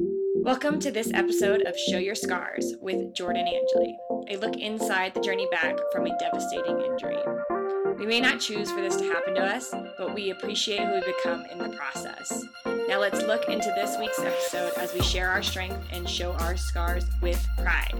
Welcome to this episode of Show Your Scars with Jordan Angeli, a look inside the journey back from a devastating injury. We may not choose for this to happen to us, but we appreciate who we become in the process. Now let's look into this week's episode as we share our strength and show our scars with pride.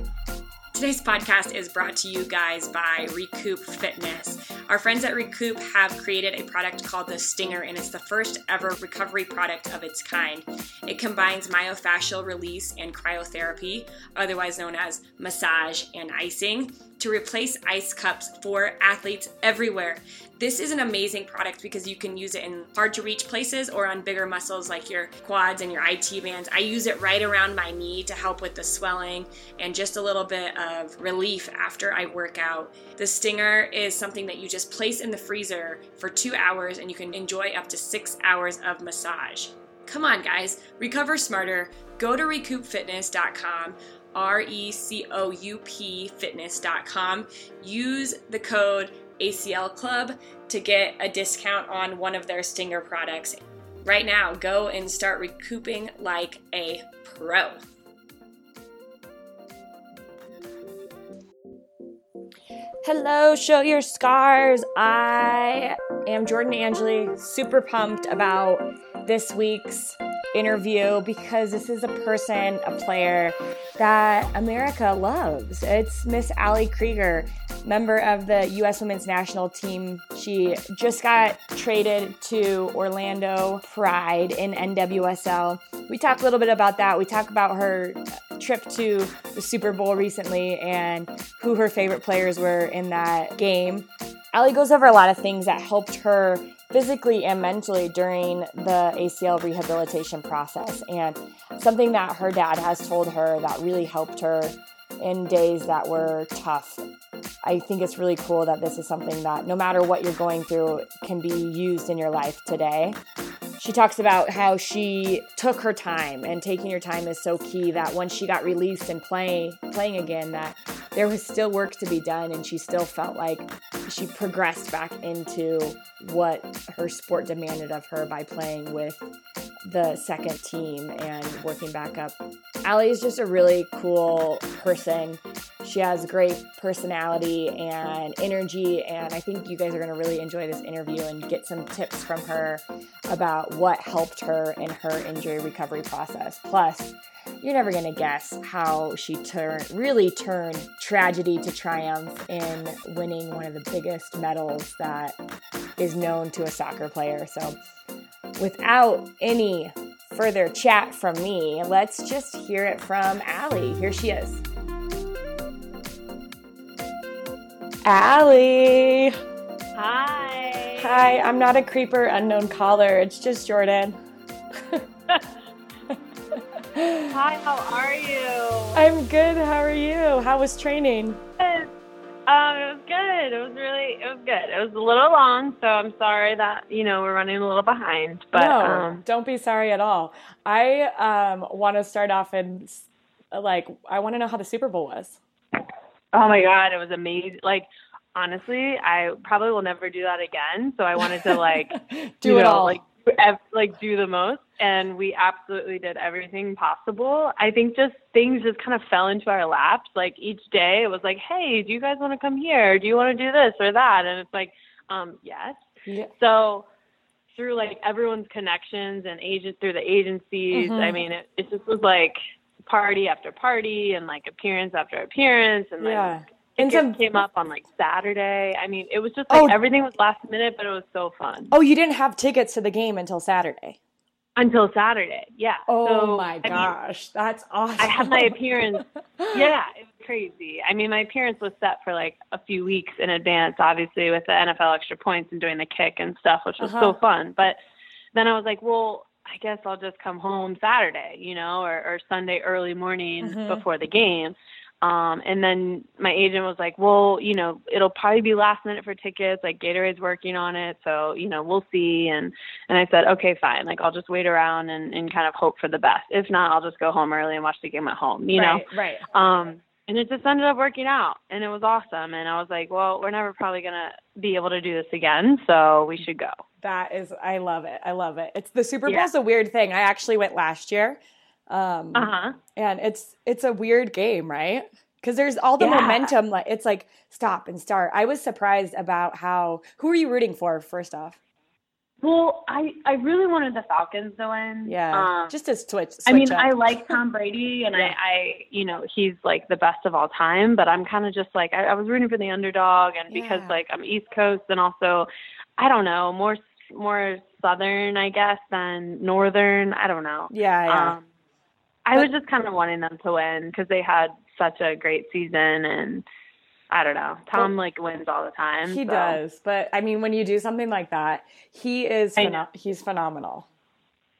Today's podcast is brought to you guys by Recoup Fitness. Our friends at Recoup have created a product called the Stinger, and it's the first ever recovery product of its kind. It combines myofascial release and cryotherapy, otherwise known as massage and icing, to replace ice cups for athletes everywhere. This is an amazing product because you can use it in hard to reach places or on bigger muscles like your quads and your IT bands. I use it right around my knee to help with the swelling and just a little bit of relief after I work out. The Stinger is something that you just place in the freezer for two hours and you can enjoy up to six hours of massage. Come on, guys, recover smarter. Go to recoupfitness.com R E C O U P fitness.com. Use the code ACL Club to get a discount on one of their Stinger products. Right now, go and start recouping like a pro. Hello, show your scars. I am Jordan Angeli, super pumped about this week's interview because this is a person, a player that America loves. It's Miss Ali Krieger, member of the U.S. Women's National Team. She just got traded to Orlando Pride in NWSL. We talk a little bit about that. We talk about her trip to the Super Bowl recently and who her favorite players were in that game. Ali goes over a lot of things that helped her physically and mentally during the ACL rehabilitation process. And something that her dad has told her that really helped her in days that were tough. I think it's really cool that this is something that no matter what you're going through can be used in your life today. She talks about how she took her time and taking your time is so key that once she got released and playing playing again that there was still work to be done and she still felt like she progressed back into what her sport demanded of her by playing with the second team and working back up. Ali is just a really cool person. She has great personality and energy, and I think you guys are going to really enjoy this interview and get some tips from her about what helped her in her injury recovery process. Plus, you're never going to guess how she turned really turned tragedy to triumph in winning one of the biggest medals that is known to a soccer player. So, without any further chat from me, let's just hear it from Ali. Here she is. Ali. Hi. Hi, I'm not a creeper unknown caller. It's just Jordan. Hi, how are you? I'm good. How are you? How was training? Good. Um, it was good. It was really, it was good. It was a little long, so I'm sorry that you know we're running a little behind. But no, um, don't be sorry at all. I um, want to start off and like I want to know how the Super Bowl was. Oh my god, it was amazing! Like honestly, I probably will never do that again. So I wanted to like do it know, all. like like do the most and we absolutely did everything possible i think just things just kind of fell into our laps like each day it was like hey do you guys want to come here do you want to do this or that and it's like um yes yeah. so through like everyone's connections and agent through the agencies Mhm. i mean it, it just was like party after party and like appearance after appearance and like yeah. And some came up on like saturday i mean it was just like Oh. everything was last minute but it was so fun Oh, you didn't have tickets to the game until Saturday. until Saturday. Yeah. Oh So, my I mean, gosh, that's awesome. I had my appearance. yeah, it was crazy. I mean, my appearance was set for like a few weeks in advance, obviously with the NFL extra points and doing the kick and stuff, which was Uh-huh. so fun. But then I was like, well, I guess I'll just come home Saturday, you know, or, or Sunday early morning Mhm. before the game. Um, and then my agent was like, well, you know, it'll probably be last minute for tickets. Like Gatorade's working on it. So, you know, we'll see. And, and I said, okay, fine. Like I'll just wait around and, and kind of hope for the best. If not, I'll just go home early and watch the game at home, you know? right, right. Um, and it just ended up working out and it was awesome. And I was like, well, we're never probably going to be able to do this again. So we should go. That is, I love it. I love it. It's the Super Yeah. Bowl's a weird thing. I actually went last year. Um, Uh-huh. and it's it's a weird game, right? Because there's all the Yeah. momentum. Like it's like stop and start. I was surprised about how. Who are you rooting for? First off, Well, I I really wanted the Falcons to win. yeah, Um, just to switch. switch I mean, up. I like Tom Brady, and Yeah. I, I, you know, he's like the best of all time. But I'm kind of just like I, I was rooting for the underdog, and because like I'm East Coast, and also, I don't know, more more Southern, I guess, than Northern. I don't know. yeah, yeah. Um, I was just kind of wanting them to win because they had such a great season, and I don't know. Tom like wins all the time. he so. does, but I mean, when you do something like that, he is pheno- he's phenomenal.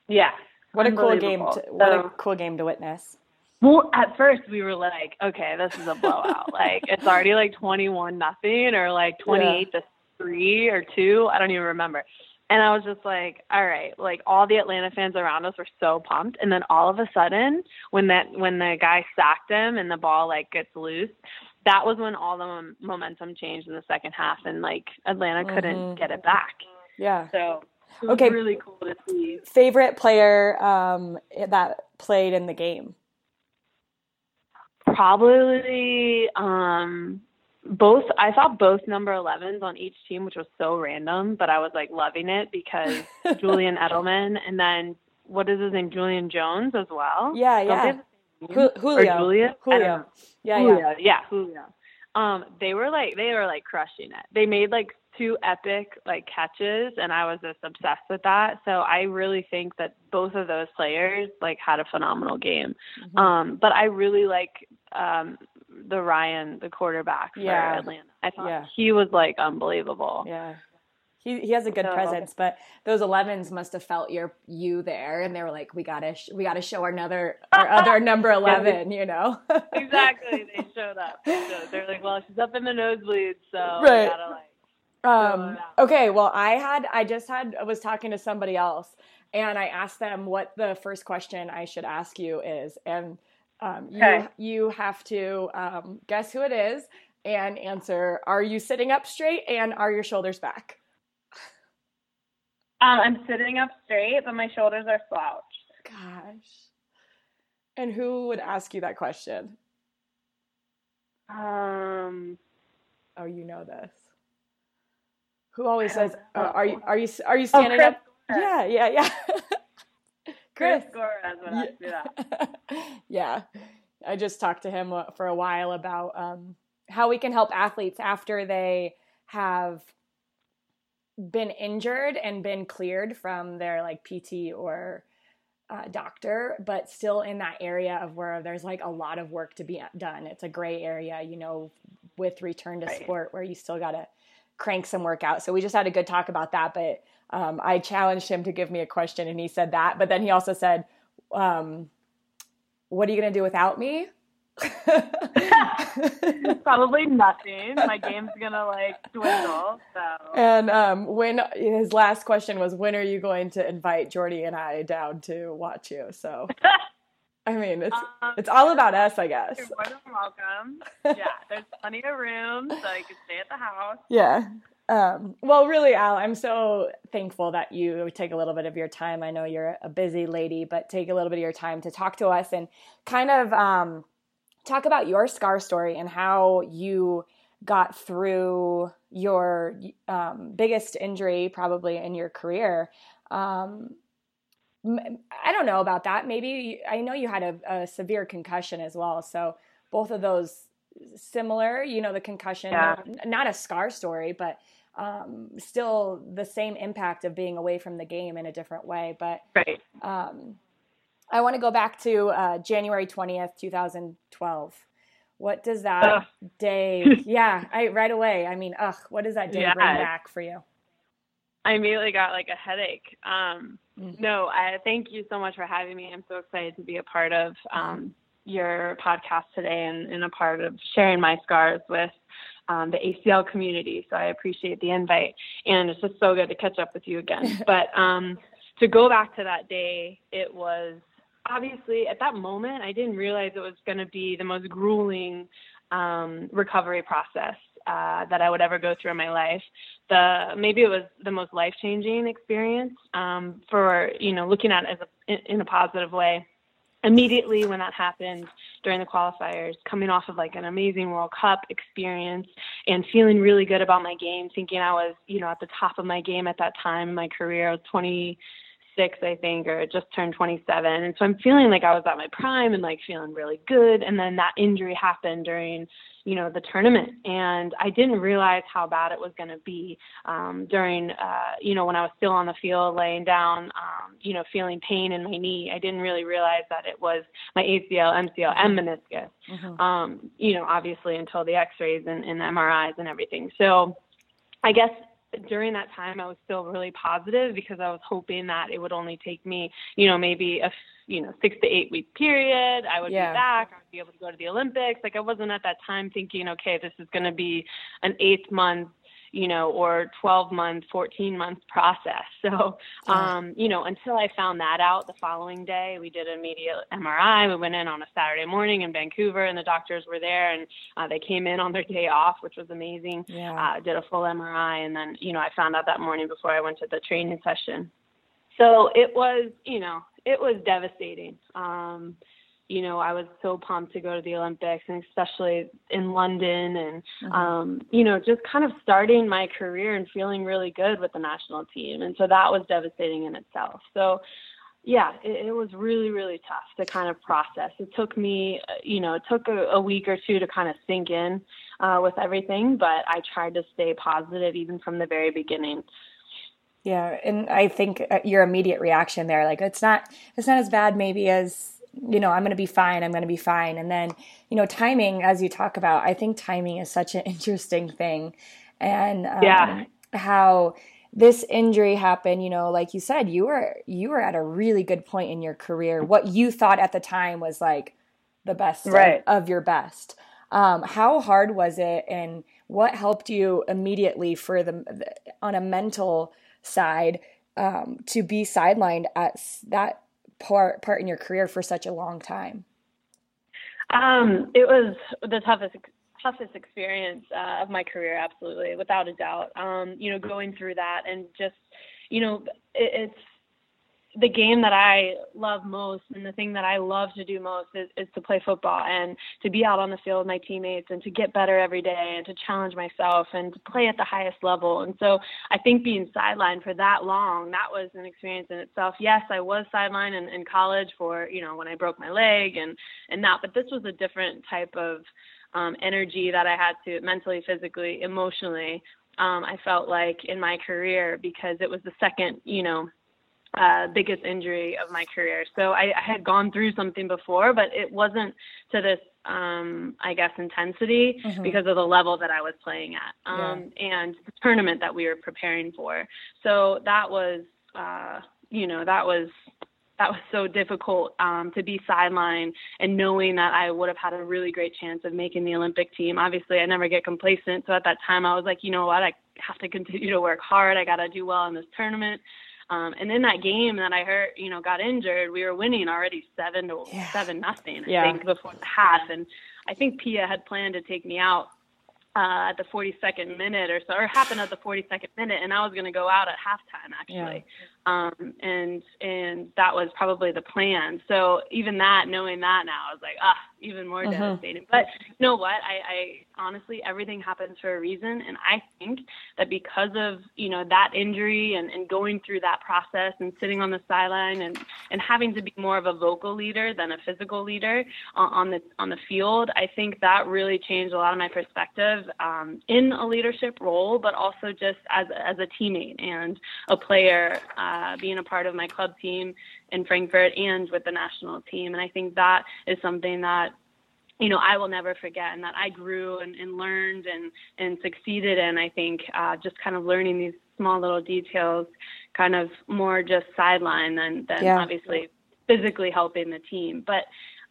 Yeah. What a cool game! To, what a cool game to witness. Well, at first we were like, okay, this is a blowout. like it's already like twenty-one nothing, or like twenty-eight to three or two. I don't even remember. And I was just like, all right, like all the Atlanta fans around us were so pumped. And then all of a sudden, when that when the guy sacked him and the ball like gets loose, that was when all the mom- momentum changed in the second half, and like Atlanta couldn't Mhm. get it back. Yeah. So it was Okay. really cool to see. Favorite player um, that played in the game? Probably um both I thought both number 11s on each team, which was so random, but I was like loving it because Julian Edelman and then what is his name? Julian Jones as well. Yeah, yeah. they have the same name? Ju- Julio. Or Julia? Julio. Yeah, Julio. yeah. Yeah, Julio. Um, they were like they were like crushing it. They made like two epic like catches and I was just obsessed with that. So I really think that both of those players like had a phenomenal game. Mhm. Um, but I really like um the Ryan, the quarterback for Yeah. Atlanta. I thought Yeah. he was like unbelievable. Yeah. He, he has a good So- presence, but those 11s must have felt your you there, and they were like, "We gotta sh- we gotta show our another our other number 11," you know? exactly. They showed up. Showed- They're like, well, she's up in the nosebleeds, so Right. gotta like. Um, okay, well, I had, I just had, I was talking to somebody else and I asked them what the first question I should ask you is. And um, you, Okay. you have to um, guess who it is and answer, are you sitting up straight and are your shoulders back? Um, I'm sitting up straight, but my shoulders are slouched. Gosh. And who would ask you that question? Um, Oh, you know this. Who always says, know. "Are you are you are you oh, standing Chris up?" Yeah, yeah, yeah. Chris Gorez would ask me that. yeah. I just talked to him uh, for a while about um, how we can help athletes after they have been injured and been cleared from their like PT or uh, doctor, but still in that area of where there's like a lot of work to be done. It's a gray area, you know, with return to Right. sport where you still got to crank some work out. So we just had a good talk about that. But um, I challenged him to give me a question and he said that. But then he also said, um, What are you going to do without me? Probably nothing. My game's gonna like dwindle. So and um, when his last question was, When are you going to invite Jordy and I down to watch you? So, I mean, it's, um, it's all about us, I guess. you're more than welcome. Yeah, there's plenty of room, so you can stay at the house. Yeah. Um, well, really, Al, I'm so thankful that you take a little bit of your time. I know you're a busy lady, but take a little bit of your time to talk to us and kind of um, talk about your scar story and how you got through your um, biggest injury probably in your career. Um, I don't know about that. Maybe I know you had a, a severe concussion as well. So both of those similar, you know, the concussion, Yeah. n- not a scar story, but um, still the same impact of being away from the game in a different way. But Right. um, I want to go back to uh, January 20th, 2012. What does that Ugh. day, yeah, I right away. I mean, ugh, what does that day Yeah. bring back for you? I immediately got like a headache. Um, Mhm. no, I thank you so much for having me. I'm so excited to be a part of um, your podcast today and, and a part of sharing my scars with um, the ACL community. So I appreciate the invite, and it's just so good to catch up with you again. but um, to go back to that day, it was obviously at that moment I didn't realize it was going to be the most grueling um, recovery process uh, that I would ever go through in my life. The maybe it was the most life changing experience um, for you know looking at it as a, in, in a positive way. Immediately when that happened during the qualifiers, coming off of like an amazing World Cup experience and feeling really good about my game, thinking I was, you know, at the top of my game at that time in my career. I was 26, I think, or just turned 27. And so I'm feeling like I was at my prime and like feeling really good. And then that injury happened during you know the tournament and i didn't realize how bad it was going to be um during uh you know when i was still on the field laying down um you know feeling pain in my knee i didn't really realize that it was my acl mcl and meniscus mm-hmm. um you know obviously until the x-rays and, and mris and everything so i guess during that time I was still really positive because I was hoping that it would only take me, you know, maybe a you know six to eight week period. I would yeah. be back. I would be able to go to the Olympics. Like I wasn't at that time thinking, okay, this is going to be an eight month you know, or 12 month, 14 month process. So, um, you know, until I found that out the following day, we did an immediate MRI. We went in on a Saturday morning in Vancouver and the doctors were there and uh, they came in on their day off, which was amazing. Yeah. Uh, did a full MRI. And then, you know, I found out that morning before I went to the training session. So it was, you know, it was devastating. Um, you know, I was so pumped to go to the Olympics and especially in London and mm-hmm. um, you know, just kind of starting my career and feeling really good with the national team. And so that was devastating in itself. So yeah, it, it was really, really tough to kind of process. It took me, uh, you know, it took a, a week or two to kind of sink in uh, with everything, but I tried to stay positive even from the very beginning. Yeah, and I think uh, your immediate reaction there, like it's not, it's not as bad maybe as you know, I'm going to be fine. I'm going to be fine. And then, you know, timing, as you talk about, I think timing is such an interesting thing. And um, yeah, how this injury happened, you know, like you said, you were you were at a really good point in your career. What you thought at the time was like the best right. of, of your best. Um, how hard was it, and what helped you immediately for the, the on a mental side um, to be sidelined at that part part in your career for such a long time? Um, it was the toughest toughest experience uh, of my career, absolutely, without a doubt. Um, you know, going through that and just, you know, it, it's the game that I love most and the thing that I love to do most is, is to play football and to be out on the field with my teammates and to get better every day and to challenge myself and to play at the highest level. And so I think being sidelined for that long, that was an experience in itself. Yes, I was sidelined in, in college for, you know, when I broke my leg and, and that, but this was a different type of um, energy that I had to mentally, physically, emotionally. Um, I felt like in my career because it was the second, you know, uh, biggest injury of my career. So I, I had gone through something before, but it wasn't to this, um, I guess, intensity mm-hmm. because of the level that I was playing at um, yeah. and the tournament that we were preparing for. So that was, uh, you know, that was that was so difficult um, to be sidelined and knowing that I would have had a really great chance of making the Olympic team. Obviously, I never get complacent. So at that time, I was like, you know what, I have to continue to work hard. I got to do well in this tournament. Um, and in that game that I hurt, you know, got injured, we were winning already seven to yeah. seven nothing. I yeah. think before the half, and I think Pia had planned to take me out uh, at the 42nd minute or so, or happened at the 42nd minute, and I was going to go out at halftime actually. Yeah. Um, and and that was probably the plan. So even that, knowing that now, I was like, ah, even more uh-huh. devastating. But you know what? I, I honestly, everything happens for a reason, and I think that because of you know that injury and, and going through that process and sitting on the sideline and and having to be more of a vocal leader than a physical leader on, on the on the field, I think that really changed a lot of my perspective um, in a leadership role, but also just as as a teammate and a player, uh, being a part of my club team in Frankfurt and with the national team. And I think that is something that you know, I will never forget and that I grew and, and learned and, and succeeded in, I think, uh, just kind of learning these small little details, kind of more just sideline than, than yeah. obviously physically helping the team. But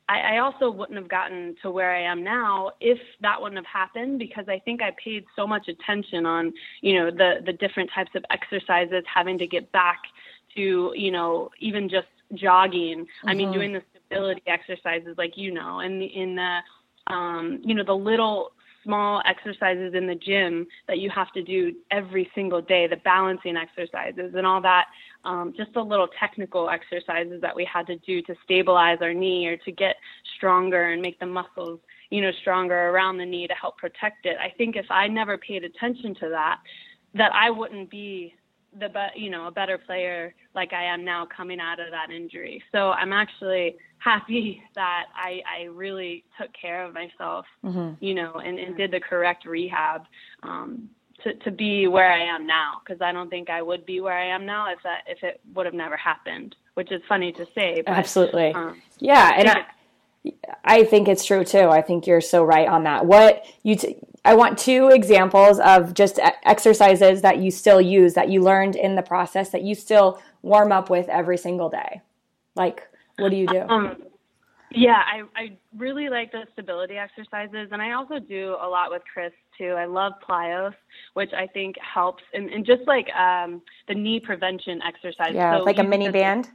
I, I also wouldn't have gotten to where I am now if that wouldn't have happened because I think I paid so much attention on, you know, the, the different types of exercises, having to get back to, you know, even just jogging. Mm-hmm. I mean, mm-hmm. doing the stability exercises, like you know, and in the, um, you know, the little small exercises in the gym that you have to do every single day, the balancing exercises and all that, um, just the little technical exercises that we had to do to stabilize our knee or to get stronger and make the muscles, you know, stronger around the knee to help protect it. I think if I never paid attention to that, that I wouldn't be the be- you know a better player like I am now coming out of that injury. So I'm actually happy that I I really took care of myself, mm-hmm. you know, and, and did the correct rehab um, to to be where I am now. Because I don't think I would be where I am now if that if it would have never happened. Which is funny to say. But, Absolutely. Um, yeah, and I, I think it's true too. I think you're so right on that. What you t- I want two examples of just exercises that you still use that you learned in the process that you still warm up with every single day. Like, what do you do? Um, yeah, I, I really like the stability exercises, and I also do a lot with Chris too. I love plyos, which I think helps, and, and just like um, the knee prevention exercise. Yeah, so like a mini band.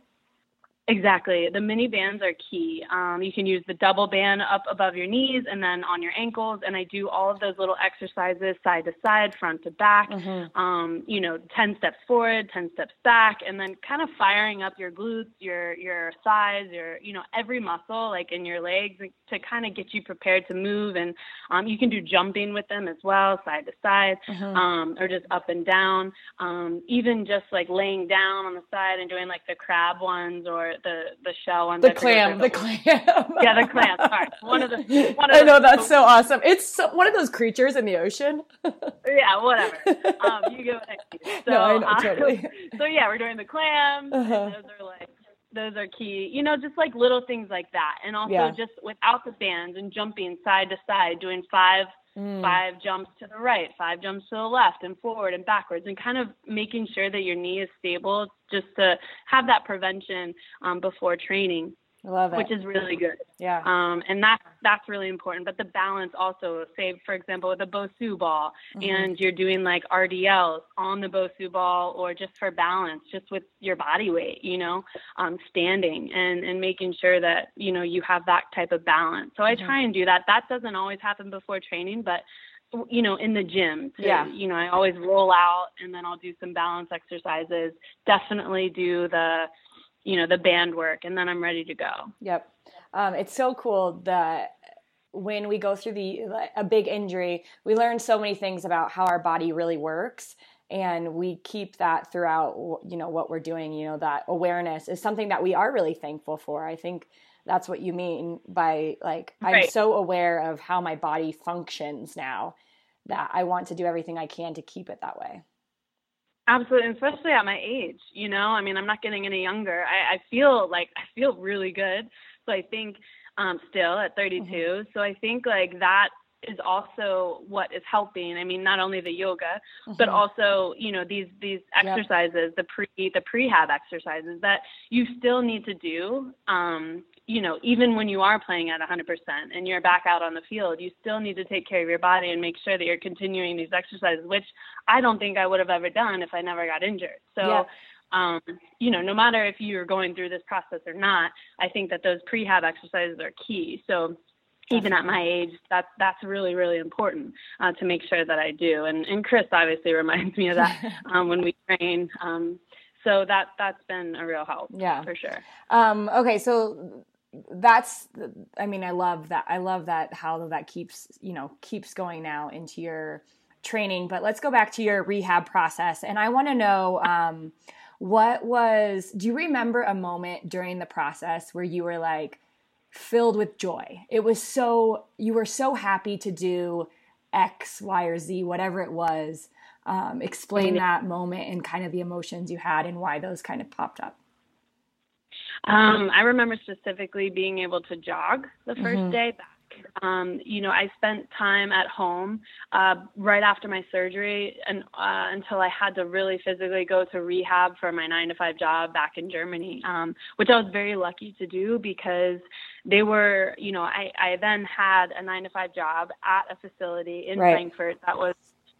Exactly. The mini bands are key. Um, you can use the double band up above your knees and then on your ankles. And I do all of those little exercises side to side, front to back, mm-hmm. um, you know, 10 steps forward, 10 steps back, and then kind of firing up your glutes, your, your thighs, your, you know, every muscle like in your legs to kind of get you prepared to move. And um, you can do jumping with them as well, side to side, mm-hmm. um, or just up and down. Um, even just like laying down on the side and doing like the crab ones or the the shell one. The clam, the clam. yeah, the clam. One of the. One of I know that's so awesome. It's so, one of those creatures in the ocean. yeah, whatever. Um, you go next. So, no, I know um, totally. so yeah, we're doing the clams. Uh-huh. those are like those are key. You know, just like little things like that, and also yeah. just without the bands and jumping side to side, doing five Mm. five jumps to the right, five jumps to the left, and forward and backwards, and kind of making sure that your knee is stable just to have that prevention um, before training. Love it. Which is really good. Yeah. Um, and that's that's really important. But the balance also, say for example with a Bosu ball, mm-hmm. and you're doing like RDLs on the Bosu ball, or just for balance, just with your body weight, you know, um, standing and and making sure that you know you have that type of balance. So I mm-hmm. try and do that. That doesn't always happen before training, but you know, in the gym. To, yeah. You know, I always roll out and then I'll do some balance exercises. Definitely do the you know the band work and then i'm ready to go. Yep. Um, it's so cool that when we go through the a big injury we learn so many things about how our body really works and we keep that throughout you know what we're doing. You know that awareness is something that we are really thankful for. I think that's what you mean by like right. i'm so aware of how my body functions now that i want to do everything i can to keep it that way Absolutely, especially at my age. You know, I mean, I'm not getting any younger. I, I feel like I feel really good. So I think um, still at 32. Mm-hmm. So I think like that is also what is helping. I mean, not only the yoga, mm-hmm. but also you know these these exercises, yep. the pre the prehab exercises that you still need to do. Um, you know, even when you are playing at 100% and you're back out on the field, you still need to take care of your body and make sure that you're continuing these exercises, which I don't think I would have ever done if I never got injured. So, yeah. um, you know, no matter if you're going through this process or not, I think that those prehab exercises are key. So, even at my age, that's that's really really important uh, to make sure that I do. And and Chris obviously reminds me of that um, when we train. Um, so that that's been a real help. Yeah, for sure. Um, okay, so that's i mean i love that i love that how that keeps you know keeps going now into your training. But let's go back to your rehab process. And i want to know um, what was do you remember a moment during the process where you were like filled with joy? It was so you were so happy to do x y or z whatever it was. Um, explain that moment and kind of the emotions you had and why those kind of popped up um, I remember specifically being able to jog the 1st mm-hmm. day back. Um, you know, I spent time at home uh, right after my surgery and uh, until I had to really physically go to rehab for my nine to five job back in Germany, um, which I was very lucky to do because they were, you know, I, I then had a nine to five job at a facility in right. Frankfurt that was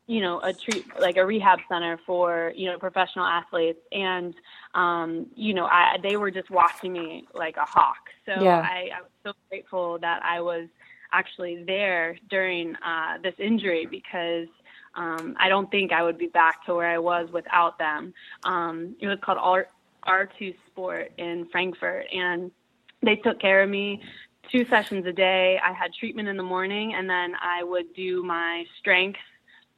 you know a treat like a rehab center for you know professional athletes and um you know i they were just watching me like a hawk so yeah. I, I was so grateful that i was actually there during uh, this injury because um, I don't think I would be back to where I was without them. Um, it was called R- R2 Sport in Frankfurt, and they took care of me two sessions a day. I had treatment in the morning, and then I would do my strength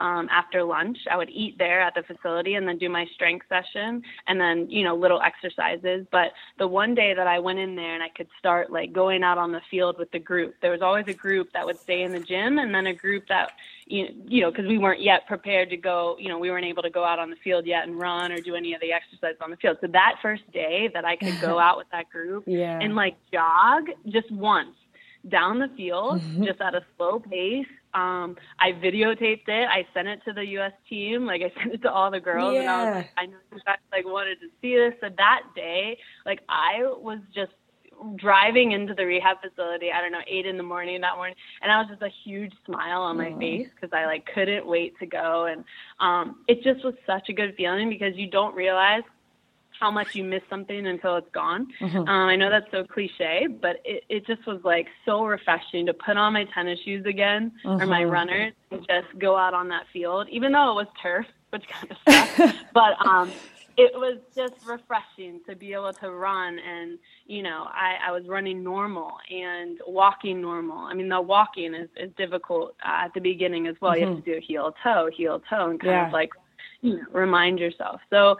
um, after lunch. I would eat there at the facility and then do my strength session and then, you know, little exercises. But the one day that I went in there and I could start like going out on the field with the group, there was always a group that would stay in the gym and then a group that, you know, because we weren't yet prepared to go, you know, we weren't able to go out on the field yet and run or do any of the exercises on the field. So that first day that I could go out with that group yeah. and like jog just once down the field, mm-hmm. just at a slow pace um, I videotaped it. I sent it to the U.S. team. Like I sent it to all the girls, yeah. and I was like, I know you guys like wanted to see this. So that day, like I was just driving into the rehab facility. I don't know, eight in the morning that morning, and I was just a huge smile on my face because I like couldn't wait to go. And um, it just was such a good feeling because you don't realize how much you miss something until it's gone. Mm-hmm. Um, I know that's so cliche, but it, it just was like so refreshing to put on my tennis shoes again mm-hmm. or my mm-hmm. runners and just go out on that field, even though it was turf, which kind of sucks. but um, it was just refreshing to be able to run and you know I, I was running normal and walking normal i mean the walking is, is difficult uh, at the beginning as well mm-hmm. you have mm-hmm. to do heel toe heel toe and kind yeah. of like you know remind yourself so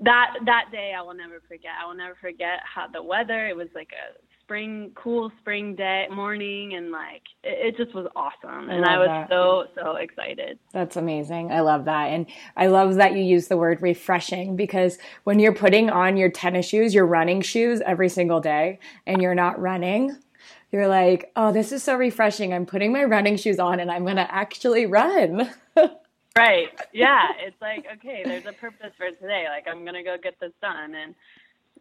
that that day I will never forget. I will never forget how the weather. It was like a spring, cool spring day morning, and like it, it just was awesome. I and I was that. so so excited. That's amazing. I love that, and I love that you use the word refreshing because when you're putting on your tennis shoes, your running shoes every single day, and you're not running. You're like, oh, this is so refreshing. I'm putting my running shoes on and I'm going to actually run. right. Yeah. It's like okay there's a purpose for today. Like i'm gonna go get this done. And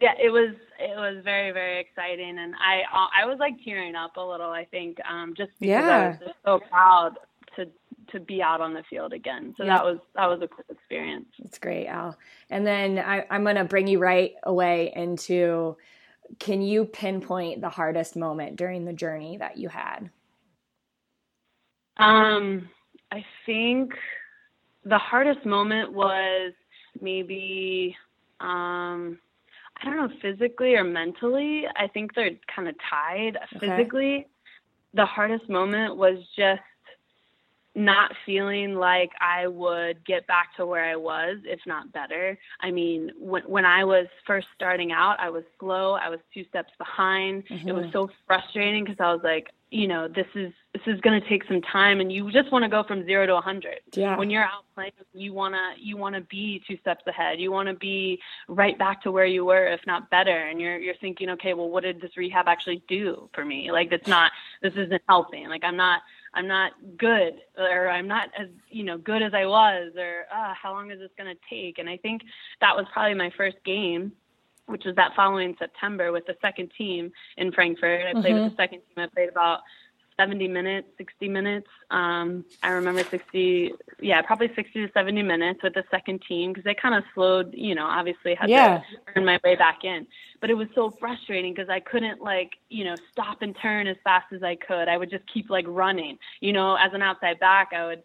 yeah it was it was very very exciting. And i i was like tearing up a little i think um just because yeah. i was just so proud to to be out on the field again. So yeah. that was that was a cool experience. That's great al. And then I, i'm gonna bring you right away into can you pinpoint the hardest moment during the journey that you had? Um i think the hardest moment was maybe um I don't know physically or mentally. I think they're kind of tied. Okay. Physically, the hardest moment was just not feeling like I would get back to where I was, if not better. I mean, when when I was first starting out, I was slow. I was two steps behind. Mm-hmm. It was mm-hmm. so frustrating because I was like, you know, this is this is going to take some time, and you just want to go from zero to a hundred. Yeah. When you're out playing, you wanna you wanna be two steps ahead. You want to be right back to where you were, if not better. And you're you're thinking, okay, well, what did this rehab actually do for me? Like, it's not this isn't helping. Like, I'm not I'm not good or I'm not as you know good as I was or uh, how long is this going to take? And I think that was probably my first game, which was that following September with the second team in Frankfurt. I played mm-hmm. with the second team. I played about 70 minutes, 60 minutes. Um, I remember 60, yeah, probably 60 to 70 minutes with the second team because they kind of slowed, you know, obviously had yeah. to earn my way back in. But it was so frustrating because I couldn't like, you know, stop and turn as fast as I could. I would just keep like running. You know, as an outside back, I would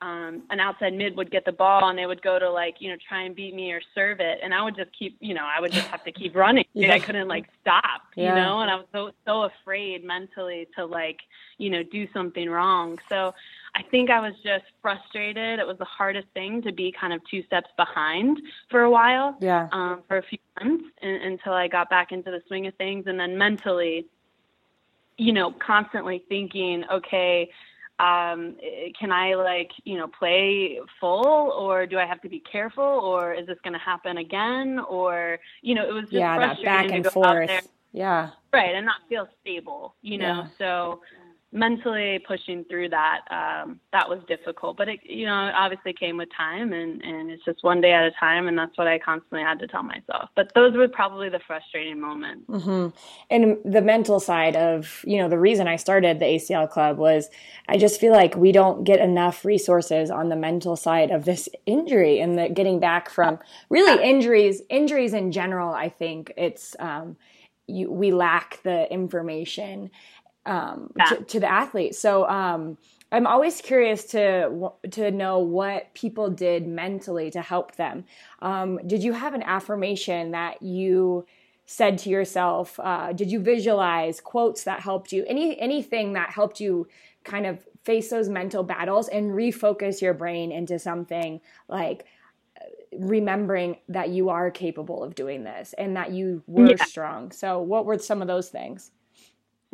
um, an outside mid would get the ball and they would go to like you know try and beat me or serve it. And I would just keep you know I would just have to keep running. Yeah. I couldn't like stop yeah. you know? And I was so so afraid mentally to like you know do something wrong. So I think I was just frustrated. It was the hardest thing to be kind of two steps behind for a while yeah. um, for a few months until I got back into the swing of things. And then mentally you know constantly thinking okay um, can I like you know play full or do I have to be careful or is this going to happen again or you know it was just yeah, frustrating back and forth. yeah, right, and not feel stable, you know. Yeah. So mentally pushing through that um that was difficult but it you know obviously came with time and and it's just one day at a time and that's what i constantly had to tell myself. But those were probably the frustrating moments. Mm-hmm. and the mental side of you know the reason i started the acl club was i just feel like we don't get enough resources on the mental side of this injury and the getting back from really injuries injuries in general i think it's um you, we lack the information um, yeah. to, to, the athlete. So um, I'm always curious to to know what people did mentally to help them. Um, did you have an affirmation that you said to yourself? Uh, did you visualize quotes that helped you? Any anything that helped you kind of face those mental battles and refocus your brain into something like remembering that you are capable of doing this and that you were yeah. strong. So, what were some of those things?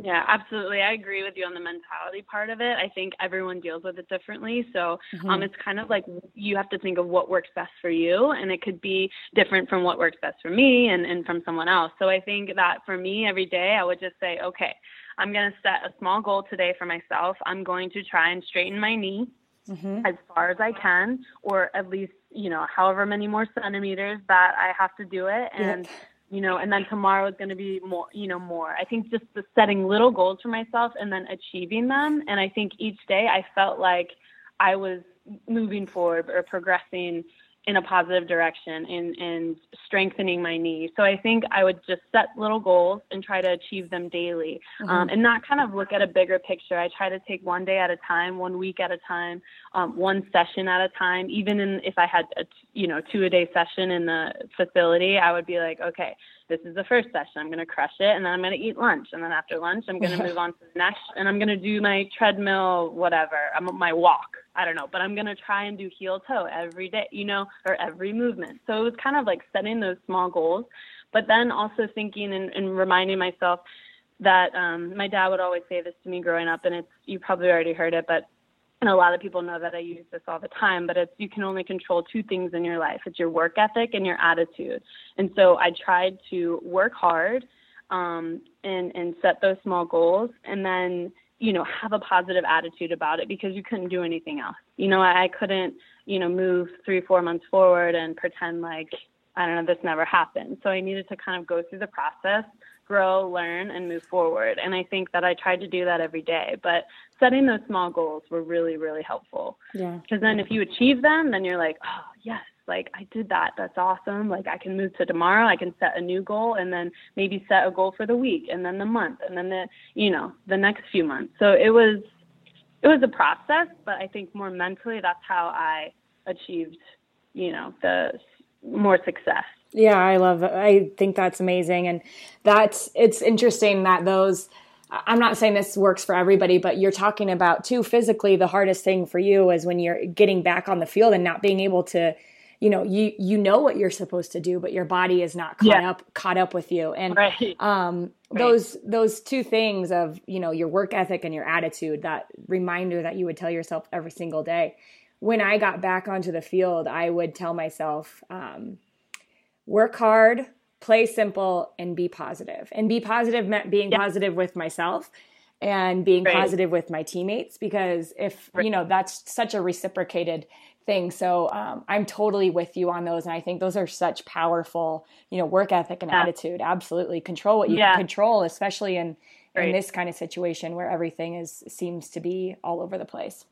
Yeah, absolutely. I agree with you on the mentality part of it. I think everyone deals with it differently. So mm-hmm. um, it's kind of like you have to think of what works best for you, and it could be different from what works best for me and, and from someone else. So I think that for me, every day, I would just say, okay, I'm going to set a small goal today for myself. I'm going to try and straighten my knee mm-hmm. as far as I can, or at least, you know, however many more centimeters that I have to do it. And, yep you know, and then tomorrow is going to be more, you know, more. I think just the setting little goals for myself and then achieving them. And I think each day I felt like I was moving forward or progressing in a positive direction and, and strengthening my knee. So I think I would just set little goals and try to achieve them daily mm-hmm. um, and not kind of look at a bigger picture. I try to take one day at a time, one week at a time, um, one session at a time. Even in, if I had a, you know, two a day session in the facility, I would be like, okay, this is the first session. I'm going to crush it, and then I'm going to eat lunch, and then after lunch, I'm going to move on to the next, and I'm going to do my treadmill, whatever, I'm my walk. I don't know, but I'm going to try and do heel toe every day, you know, or every movement. So it was kind of like setting those small goals, but then also thinking and, and reminding myself that um, my dad would always say this to me growing up, and it's you probably already heard it, but and a lot of people know that I use this all the time, but it's you can only control two things in your life. It's your work ethic and your attitude. And so I tried to work hard um, and and set those small goals, and then you know have a positive attitude about it because you couldn't do anything else. You know I, I couldn't you know move three four months forward and pretend like I don't know this never happened. So I needed to kind of go through the process grow, learn, and move forward. And I think that I tried to do that every day. But setting those small goals were really, really helpful. Yeah. Because then if you achieve them, then you're like, oh, yes, like I did that. That's awesome. Like I can move to tomorrow. I can set a new goal and then maybe set a goal for the week and then the month and then the, you know, the next few months. So it was, it was a process, but I think more mentally, that's how I achieved, you know, the more success. Yeah, I love it. I think that's amazing. And that's, it's interesting that those, I'm not saying this works for everybody, but you're talking about too physically the hardest thing for you is when you're getting back on the field and not being able to, you know, you you know what you're supposed to do, but your body is not caught yeah. up caught up with you. And right. um right. those those two things of, you know, your work ethic and your attitude, that reminder that you would tell yourself every single day. When I got back onto the field, I would tell myself, um, work hard, play simple, and be positive. And be positive meant being yeah. positive with myself and being right. positive with my teammates because if right. you know that's such a reciprocated thing so um, i'm totally with you on those and i think those are such powerful you know work ethic and yeah. attitude absolutely control what you yeah. can control especially in right. in this kind of situation where everything is seems to be all over the place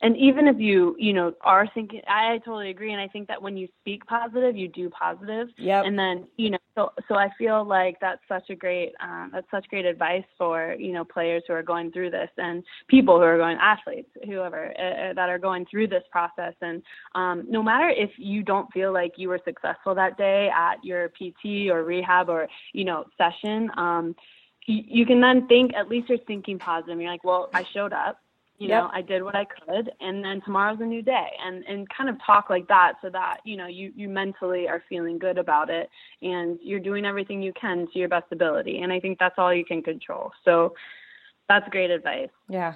and even if you you know are thinking i totally agree and i think that when you speak positive you do positive. Yep. and then you know so so i feel like that's such a great um, that's such great advice for you know players who are going through this and people who are going athletes whoever uh, uh that are going through this process. And um, no matter if you don't feel like you were successful that day at your pt or rehab or you know session um, you, you can then think at least you're thinking positive. You're like well i showed up you yep. know i did what i could and then tomorrow's a new day. And and kind of talk like that so that you know you you mentally are feeling good about it and you're doing everything you can to your best ability. And i think that's all you can control. So that's great advice yeah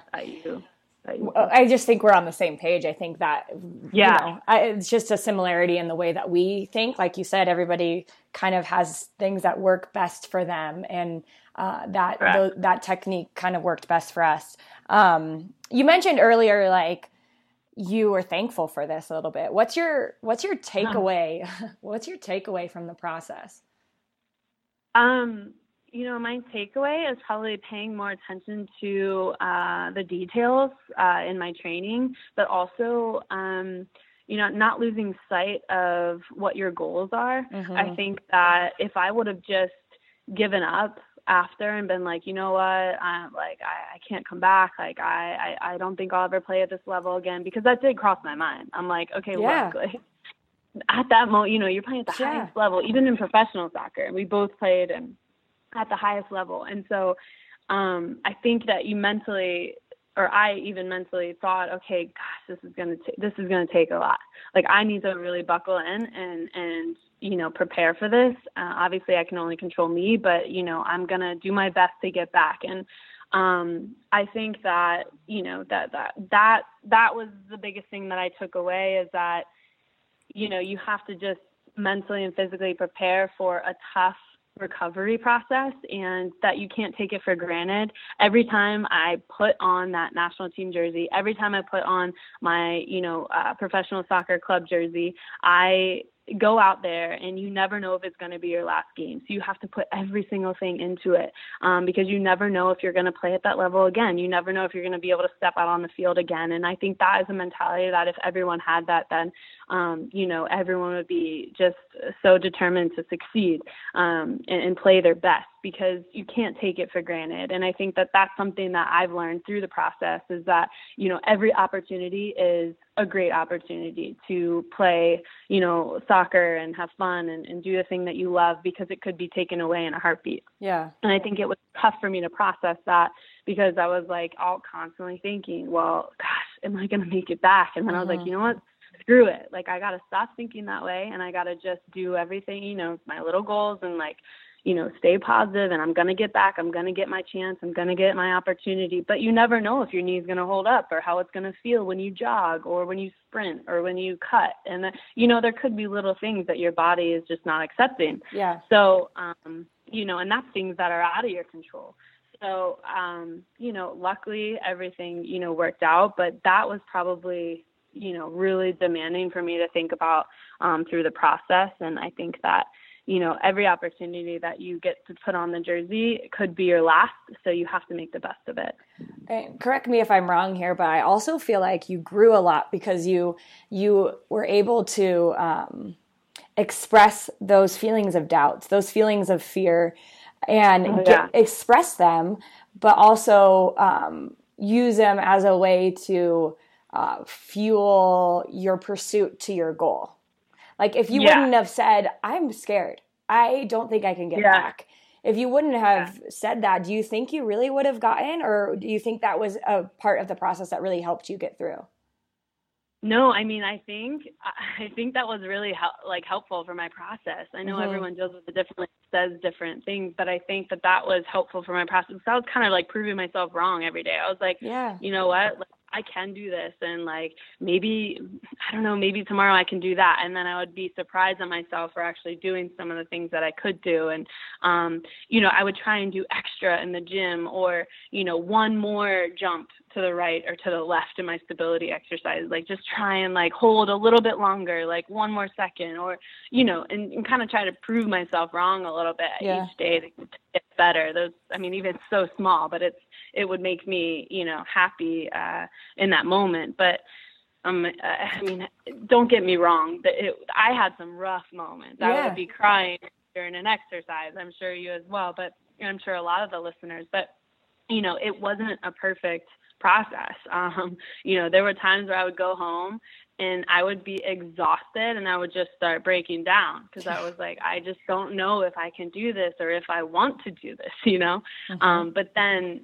I just think we're on the same page. I think that, yeah, you know, I, it's just a similarity in the way that we think. Like you said, everybody kind of has things that work best for them, and uh, that that technique kind of worked best for us. Um, you mentioned earlier, like you were thankful for this a little bit. What's your What's your takeaway? what's your takeaway from the process? Um, you know, my takeaway is probably paying more attention to uh, the details uh, in my training, but also, um, you know, not losing sight of what your goals are. Mm-hmm. I think that if I would have just given up after and been like, you know what, I'm like I, I can't come back. Like I, I I don't think I'll ever play at this level again because that did cross my mind. I'm like, okay, yeah. look, like at that moment, you know, you're playing at the yeah. highest level, even in professional soccer. We both played and at the highest level, and so um, I think that you mentally or I even mentally thought, okay, gosh, this is gonna t- this is gonna take a lot. Like I need to really buckle in and and you know prepare for this. Uh, obviously, I can only control me, but you know I'm gonna do my best to get back. And um, I think that you know that that that that was the biggest thing that I took away is that you know you have to just mentally and physically prepare for a tough recovery process and that you can't take it for granted. Every time I put on that national team jersey, every time I put on my, you know, uh, professional soccer club jersey, I go out there and you never know if it's going to be your last game. So you have to put every single thing into it um, because you never know if you're going to play at that level again. You never know if you're going to be able to step out on the field again. And I think that is a mentality that if everyone had that, then, um, you know, everyone would be just so determined to succeed um, and, and play their best because you can't take it for granted. And I think that that's something that I've learned through the process is that, you know, every opportunity is a great opportunity to play, you know, soccer and have fun and, and do the thing that you love because it could be taken away in a heartbeat. Yeah. And I think it was tough for me to process that because I was like all constantly thinking, well, gosh, am I going to make it back? And then uh-huh. I was like, uh-huh. you know what? Screw it. Like I got to stop thinking that way and I got to just do everything, you know, my little goals and like you know, stay positive and I'm going to get back. I'm going to get my chance. I'm going to get my opportunity. But you never know if your knee's going to hold up or how it's going to feel when you jog or when you sprint or when you cut. And, that, you know, there could be little things that your body is just not accepting. Yeah. So, um, you know, and that's things that are out of your control. So, um, you know, luckily everything, you know, worked out, but that was probably, you know, really demanding for me to think about um, through the process. And I think that, you know, every opportunity that you get to put on the jersey could be your last, so you have to make the best of it. And correct me if I'm wrong here, but I also feel like you grew a lot because you you were able to um, express those feelings of doubts, those feelings of fear, and oh, yeah. get, express them, but also um, use them as a way to uh, fuel your pursuit to your goal. Like if you yeah. wouldn't have said, I'm scared, I don't think I can get yeah. back. If you wouldn't have yeah. said that, do you think you really would have gotten, or do you think that was a part of the process that really helped you get through? No, I mean, I think I think that was really hel- like helpful for my process. I know mm-hmm. everyone deals with it differently, says different things, but I think that that was helpful for my process. I was kind of like proving myself wrong every day. I was like, yeah, you know what? Like, I can do this and like maybe I don't know, maybe tomorrow I can do that and then I would be surprised at myself for actually doing some of the things that I could do and um you know, I would try and do extra in the gym or, you know, one more jump to the right or to the left in my stability exercise. Like just try and like hold a little bit longer, like one more second or you know, and, and kind of try to prove myself wrong a little bit yeah. each day to, to better. Those I mean, even so small, but it's it would make me, you know, happy uh, in that moment. But um, I mean, don't get me wrong. It, I had some rough moments. Yeah. I would be crying during an exercise. I'm sure you as well, but I'm sure a lot of the listeners. But you know, it wasn't a perfect process. Um, you know, there were times where I would go home and I would be exhausted and I would just start breaking down because I was like, I just don't know if I can do this or if I want to do this, you know. Mm-hmm. Um, but then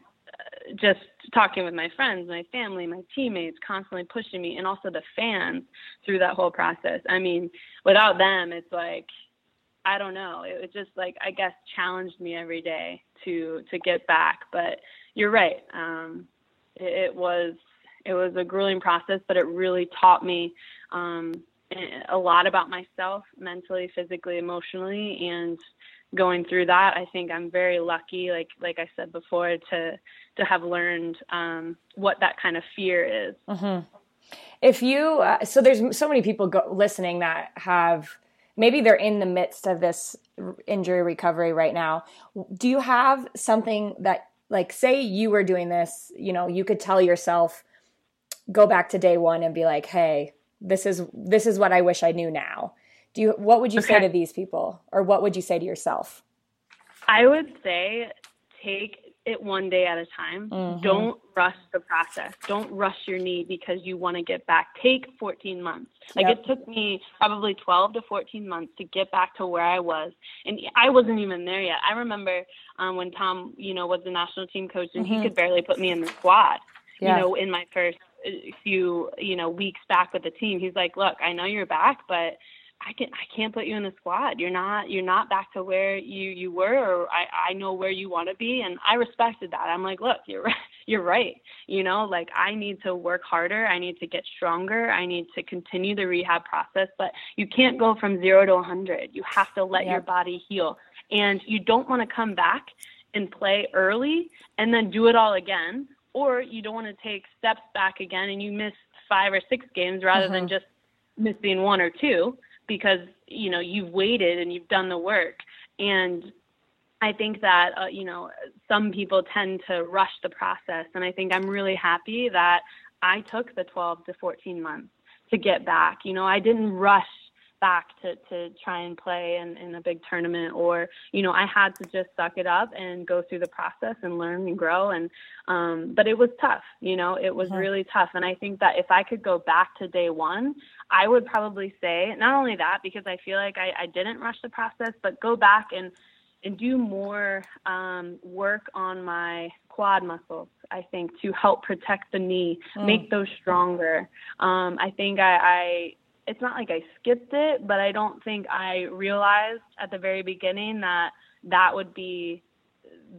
just talking with my friends, my family, my teammates, constantly pushing me, and also the fans through that whole process. I mean, without them, it's like I don't know. It was just like I guess challenged me every day to to get back. But you're right. Um, it, it was it was a grueling process, but it really taught me um, a lot about myself, mentally, physically, emotionally, and going through that i think i'm very lucky like like i said before to to have learned um, what that kind of fear is mm-hmm. if you uh, so there's so many people go, listening that have maybe they're in the midst of this injury recovery right now do you have something that like say you were doing this you know you could tell yourself go back to day one and be like hey this is this is what i wish i knew now do you what would you okay. say to these people or what would you say to yourself i would say take it one day at a time. Mm-hmm. Don't rush the process. Don't rush your knee because you want to get back. Take 14 months. Like yep. it took me probably 12 to 14 months to get back to where I was, and I wasn't even there yet. I remember um, when Tom, you know, was the national team coach, and mm-hmm. he could barely put me in the squad. Yeah. You know, in my first uh, few, you know, weeks back with the team, he's like, "Look, I know you're back, but." I can I can't put you in the squad. You're not you're not back to where you you were or I I know where you want to be and I respected that. I'm like, look, you're right. You're right. You know, like I need to work harder. I need to get stronger. I need to continue the rehab process, but you can't go from 0 to 100. You have to let your body heal. And you don't want to come back and play early and then do it all again or you don't want to take steps back again and you miss 5 or 6 games rather mm-hmm. than just missing one or two because you know you've waited and you've done the work and I think that uh, you know some people tend to rush the process, and I think I'm really happy that I took the 12 to 14 months to get back. You know, I didn't rush back to to try and play in, in a big tournament or you know i had to just suck it up and go through the process and learn and grow and um but it was tough you know it was mm-hmm. really tough and i think that if i could go back to day one i would probably say not only that because i feel like i, I didn't rush the process but go back and and do more um, work on my quad muscles, I think, to help protect the knee, mm. make those stronger. Um, I think I, I it's not like I skipped it, but I don't think I realized at the very beginning that that would be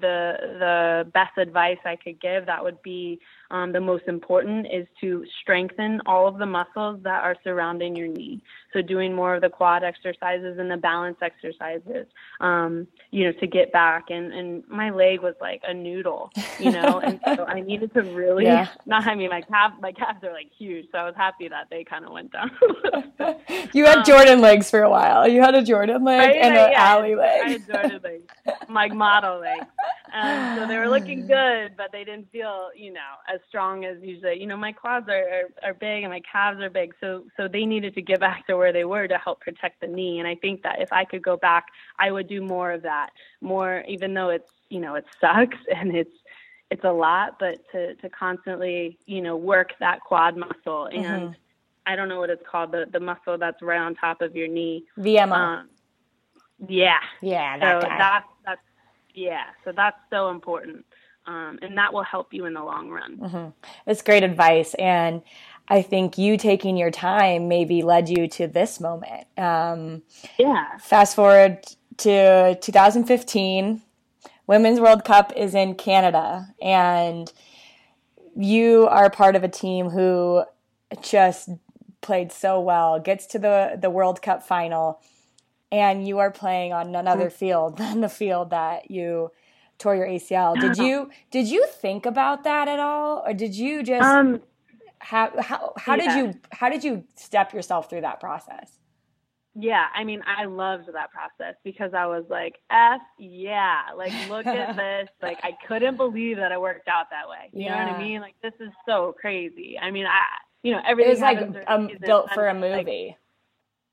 the the best advice I could give that would be um, the most important is to strengthen all of the muscles that are surrounding your knee. So doing more of the quad exercises and the balance exercises, um, you know, to get back. And, and my leg was like a noodle, you know, and so I needed to really, yeah. not, I mean, my calf, my calves are like huge. So I was happy that they kind of went down. you had um, Jordan legs for a while. You had a Jordan leg right, and an yeah, Ali leg. I had Jordan legs, like model legs. Um, so they were looking good, but they didn't feel, you know, as strong as usually. You know, my quads are, are are big and my calves are big, so so they needed to get back to where they were to help protect the knee. And I think that if I could go back, I would do more of that. More, even though it's you know it sucks and it's it's a lot, but to to constantly you know work that quad muscle and. Mm-hmm. I don't know what it's called, the the muscle that's right on top of your knee. VMO. Um, yeah. Yeah, that so guy. that's that's yeah. So that's so important um, and that will help you in the long run. Mm-hmm. It's great advice, and I think you taking your time maybe led you to this moment. Um, yeah. Fast forward to 2015, Women's World Cup is in Canada, and you are part of a team who just played so well, gets to the the World Cup final, and you are playing on another mm-hmm. field than the field that you tore your ACL. Did you did you think about that at all, or did you just um, how how how yeah. did you how did you step yourself through that process? Yeah, I mean, I loved that process because I was like, "F yeah!" Like, look at this. Like, I couldn't believe that it worked out that way. You yeah. know what I mean? Like, this is so crazy. I mean, I you know everything. It was like um, built for a movie. Like,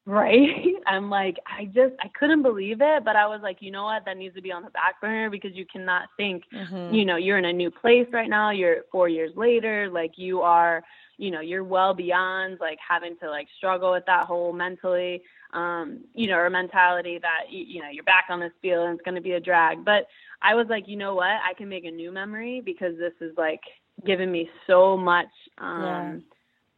Right. I'm like, I just, I couldn't believe it, but I was like, you know what? That needs to be on the back burner because you cannot think, mm-hmm. you know, you're in a new place right now. You're four years later. Like, you are, you know, you're well beyond like having to like struggle with that whole mentally, um, you know, or mentality that, you, you know, you're back on this field and it's going to be a drag. But I was like, you know what? I can make a new memory because this is like giving me so much, um, yeah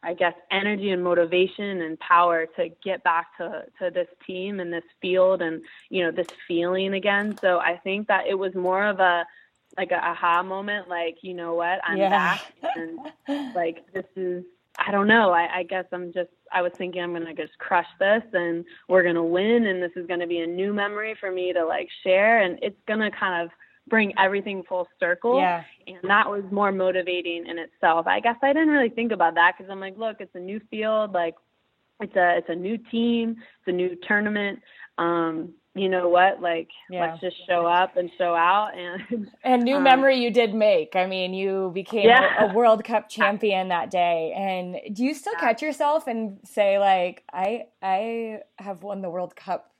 I guess energy and motivation and power to get back to to this team and this field and you know this feeling again. So I think that it was more of a like a aha moment, like you know what, I'm yeah. back and like this is I don't know. I, I guess I'm just I was thinking I'm gonna just crush this and we're gonna win and this is gonna be a new memory for me to like share and it's gonna kind of bring everything full circle. Yeah. And that was more motivating in itself. I guess I didn't really think about that because I'm like, look, it's a new field, like it's a it's a new team, it's a new tournament. Um, you know what? Like, yeah. let's just show up and show out. And and new um, memory you did make. I mean, you became yeah. a, a, World Cup champion that day. And do you still yeah. catch yourself and say like, I I have won the World Cup?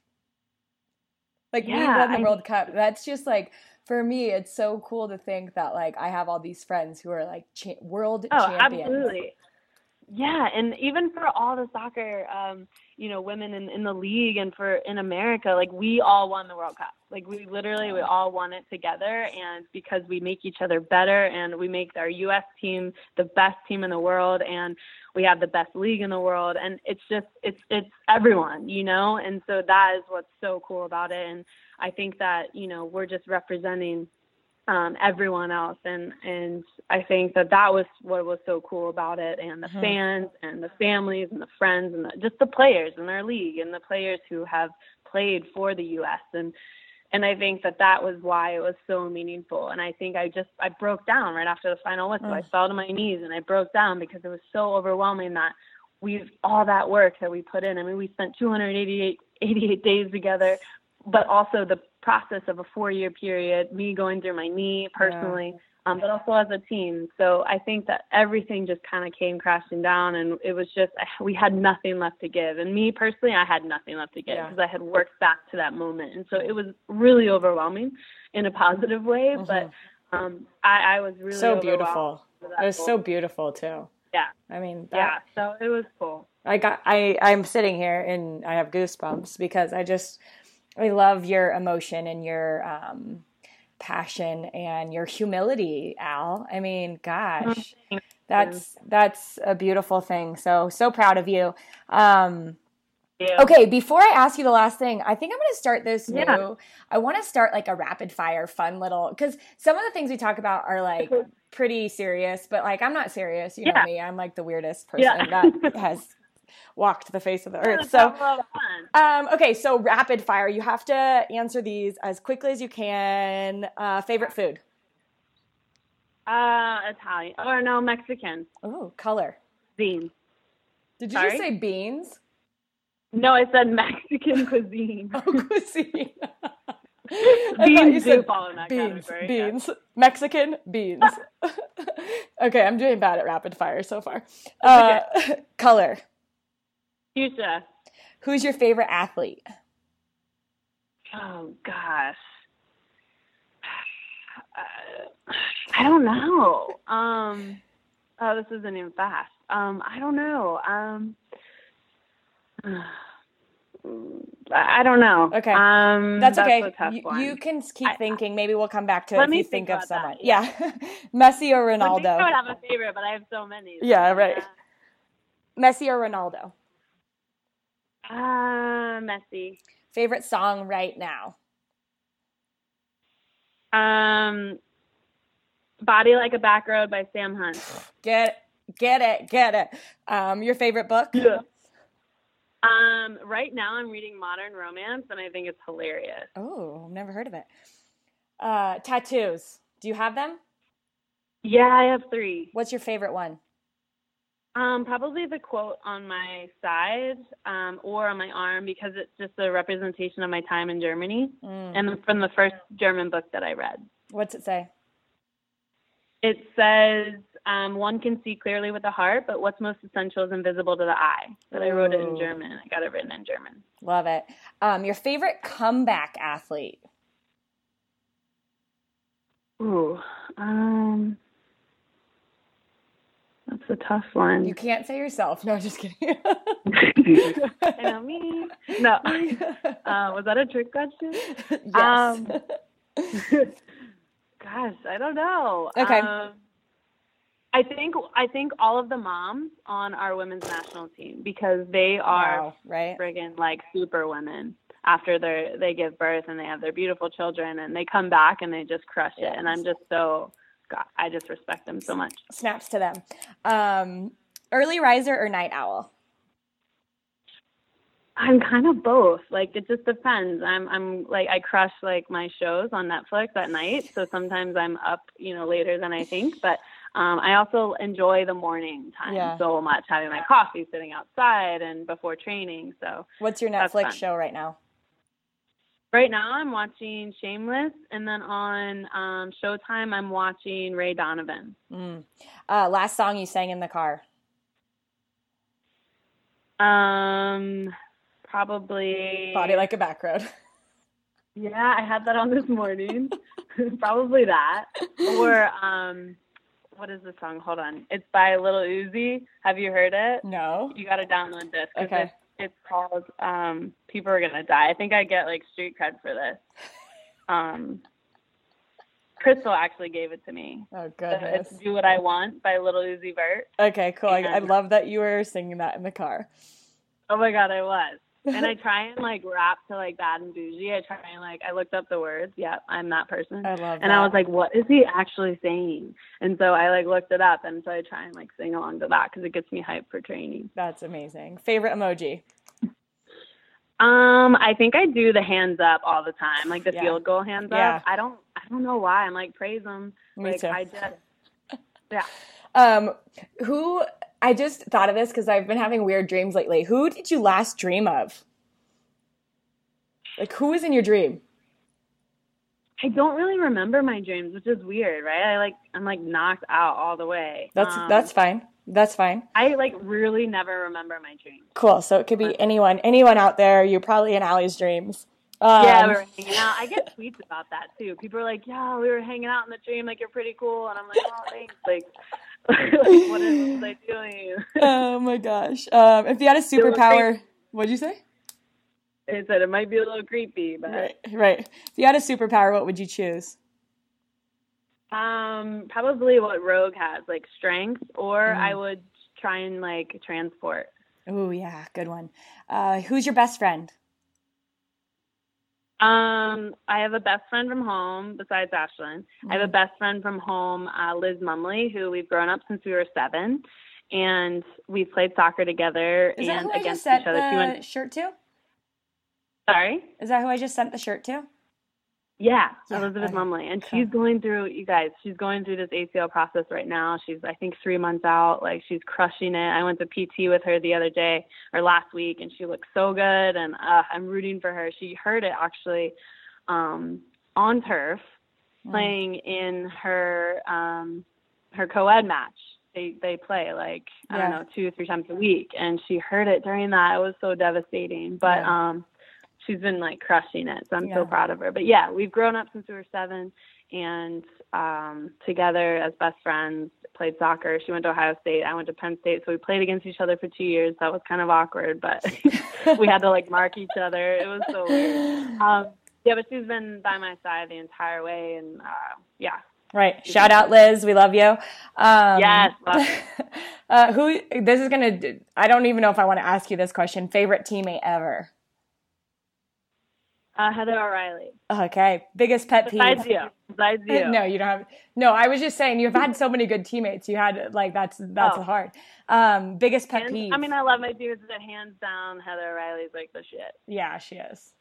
Like we won the I, World Cup. That's just like for me, it's so cool to think that like I have all these friends who are like cha- world Oh, champions. absolutely. Yeah, and even for all the soccer, um, you know, women in, in the league and for in America, like we all won the World Cup. Like we literally we all won it together, and because we make each other better, and we make our U.S. team the best team in the world, and we have the best league in the world, and it's just it's it's everyone, you know, and so that is what's so cool about it, and I think that you know we're just representing um, everyone else. And, and I think that that was what was so cool about it. And the Mhm. fans and the families and the friends and the, just the players in their league and the players who have played for the U.S. And, and I think that that was why it was so meaningful. And I think I just, I broke down right after the final whistle. I Mm. fell to my knees and I broke down because it was so overwhelming that we've all that work that we put in. I mean, we spent 288 88 days together, but also the process of a four year period, me going through my knee personally, um, but also as a team. So I think that everything just kind of came crashing down, and it was just we had nothing left to give. And me personally, I had nothing left to give Yeah. because I had worked back to that moment, and so it was really overwhelming in a positive way. But um, I, I was really Mm-hmm. so beautiful. It was goal. so beautiful too. yeah, I mean, that, yeah. So it was cool. I got I I'm sitting here and I have goosebumps because I just I love your emotion and your um passion and your humility, Al. I mean, gosh. That's that's a beautiful thing. So so proud of you. Um Yeah. Okay, before I ask you the last thing, I think I'm going to start this new. Yeah. I want to start like a rapid fire, fun little because some of the things we talk about are like pretty serious, but like I'm not serious. You know me. I'm like the weirdest person Yeah. that has walked the face of the earth. So, have a lot of fun. um, okay, so rapid fire. You have to answer these as quickly as you can. Uh, favorite food? Uh, Italian or no Mexican Oh, color. beans. Did you Sorry? just say beans? No, I said Mexican cuisine. Oh, cuisine. I thought you beans do said fall in that beans, category. yeah. Mexican beans. okay, I'm doing bad at rapid fire so far. Uh, color. Who's your favorite athlete? Oh gosh. Uh, I don't know. Um. Oh, this isn't even fast. Um. I don't know. Um. I I don't know. Okay. Um. That's, okay. a tough you, you can keep I- thinking. Maybe we'll come back to it if you think think, of about that, someone. yeah. Yeah, Messi or I think I would Ronaldo? have a favorite, but I have so many. Yeah, right. Messi or Ronaldo? Uh, messy. Favorite song right now? Um, Body Like a Back Road by Sam Hunt. Get it, get it, get it. Um, your favorite book? Yeah. Um, right now I'm reading Modern Romance and I think it's hilarious. Oh, I've never heard of it. Uh, tattoos. Do you have them? Yeah, I have three. What's your favorite one? Um, probably the quote on my side, um, or on my arm because it's just a representation of my time in Germany Mm. and from the first German book that I read. What's it say? It says, um, one can see clearly with the heart, but what's most essential is invisible to the eye. But I wrote it in German. I got it written in German. Love it. Um, your favorite comeback athlete? Ooh, um, that's a tough one. You can't say yourself. No, just kidding. I know me. No. Uh, was that a trick question? yes. Um, Gosh, I don't know. Okay. Um, I think I think all of the moms on our women's national team because they are wow, right? friggin' like super women after they they give birth and they have their beautiful children and they come back and they just crush it and I'm just so God, I just respect them so much. Snaps to them. Um, early riser or night owl? I'm kind of both. Like it just depends. I'm I'm like I crush like my shows on Netflix at night, so sometimes I'm up, you know, later than I think, but um I also enjoy the morning time Yeah. so much having my coffee sitting outside and before training. So What's your Netflix show right now? Right now I'm watching Shameless and then on um Showtime I'm watching Ray Donovan. Mm. Uh, last song you sang in the car? Um probably Body like a back road. Yeah, I had that on this morning. Probably that. Or um what is the song? Hold on. It's by Little Uzi. Have you heard it? No. You got to download this. Okay. It's, it's called um People Are Gonna Die. I think I get like street cred for this. Um Crystal actually gave it to me. Oh It's goodness. Do What I Want by Little Uzi Vert. Okay, cool. I, I love that you were singing that in the car. Oh my god, I was. And I try and like rap to like bad and bougie. I try and like I looked up the words. Yep, I'm that person. I love and that. I was like, what is he actually saying? And so I like looked it up, and so I try and like sing along to that because it gets me hyped for training. That's amazing. Favorite emoji? Um, I think I do the hands up all the time, like the Yeah. field goal hands Yeah. up. I don't, I don't know why. I'm like praise them. Me like too. I just, yeah. Um, who? I just thought of this because I've been having weird dreams lately. Who did you last dream of? Like, who was in your dream? I don't really remember my dreams, which is weird, right? I like, I'm like knocked out all the way. That's Um, that's fine. That's fine. I like really never remember my dreams. Cool. So it could be anyone, anyone out there. You're probably in Ali's dreams. Um, yeah, we were hanging out. I get tweets about that too. People are like, "Yeah, we were hanging out in the dream. Like, you're pretty cool." And I'm like, "Oh, thanks." Like, like what is I doing? oh my gosh. Um, if you had a superpower, what'd you say? I said it might be a little creepy, but Right, right. If you had a superpower, what would you choose? um, probably what Rogue has, like strength, or Mm. I would try and like transport. Oh yeah, good one. Uh, who's your best friend? Um, I have a best friend from home besides Ashlyn. I have a Mm. best friend from home, uh, Liz Mumley, who we've grown up since we were seven, and we've played soccer together Is that and who I just against sent each other. The went. shirt to? Sorry. Is that who I just sent the shirt to? Yeah, Yeah, Elizabeth okay, Mumley, and cool. she's going through. You guys, she's going through this ACL process right now. She's, I think, three months out. Like she's crushing it. I went to PT with her the other day or last week, and she looks so good. And uh, I'm rooting for her. She heard it actually um, on turf, Mm. playing in her um, her co-ed match. They they play like I don't know two or three times a week, and she heard it during that. It was so devastating, but Yeah. um she's been like crushing it. So I'm Yeah. so proud of her. But yeah, we've grown up since we were seven and um together as best friends, played soccer. She went to Ohio State, I went to Penn State, so we played against each other for two years. That was kind of awkward, but we had to like mark each other. It was so weird. Um yeah, but she's been by my side the entire way and uh yeah. Right. Shout out Liz. We love you. Um, Yes, love uh, who? This is gonna. I don't even know if I want to ask you this question. Favorite teammate ever? Uh Heather O'Reilly. Okay. Biggest pet peeve. Besides you. Besides you. No, you don't have. No, I was just saying you've had so many good teammates. You had like that's that's Oh. hard. Um, biggest pet Hands- peeve. I mean, I love my dudes, but hands down, Heather O'Reilly's like the shit. yeah, she is.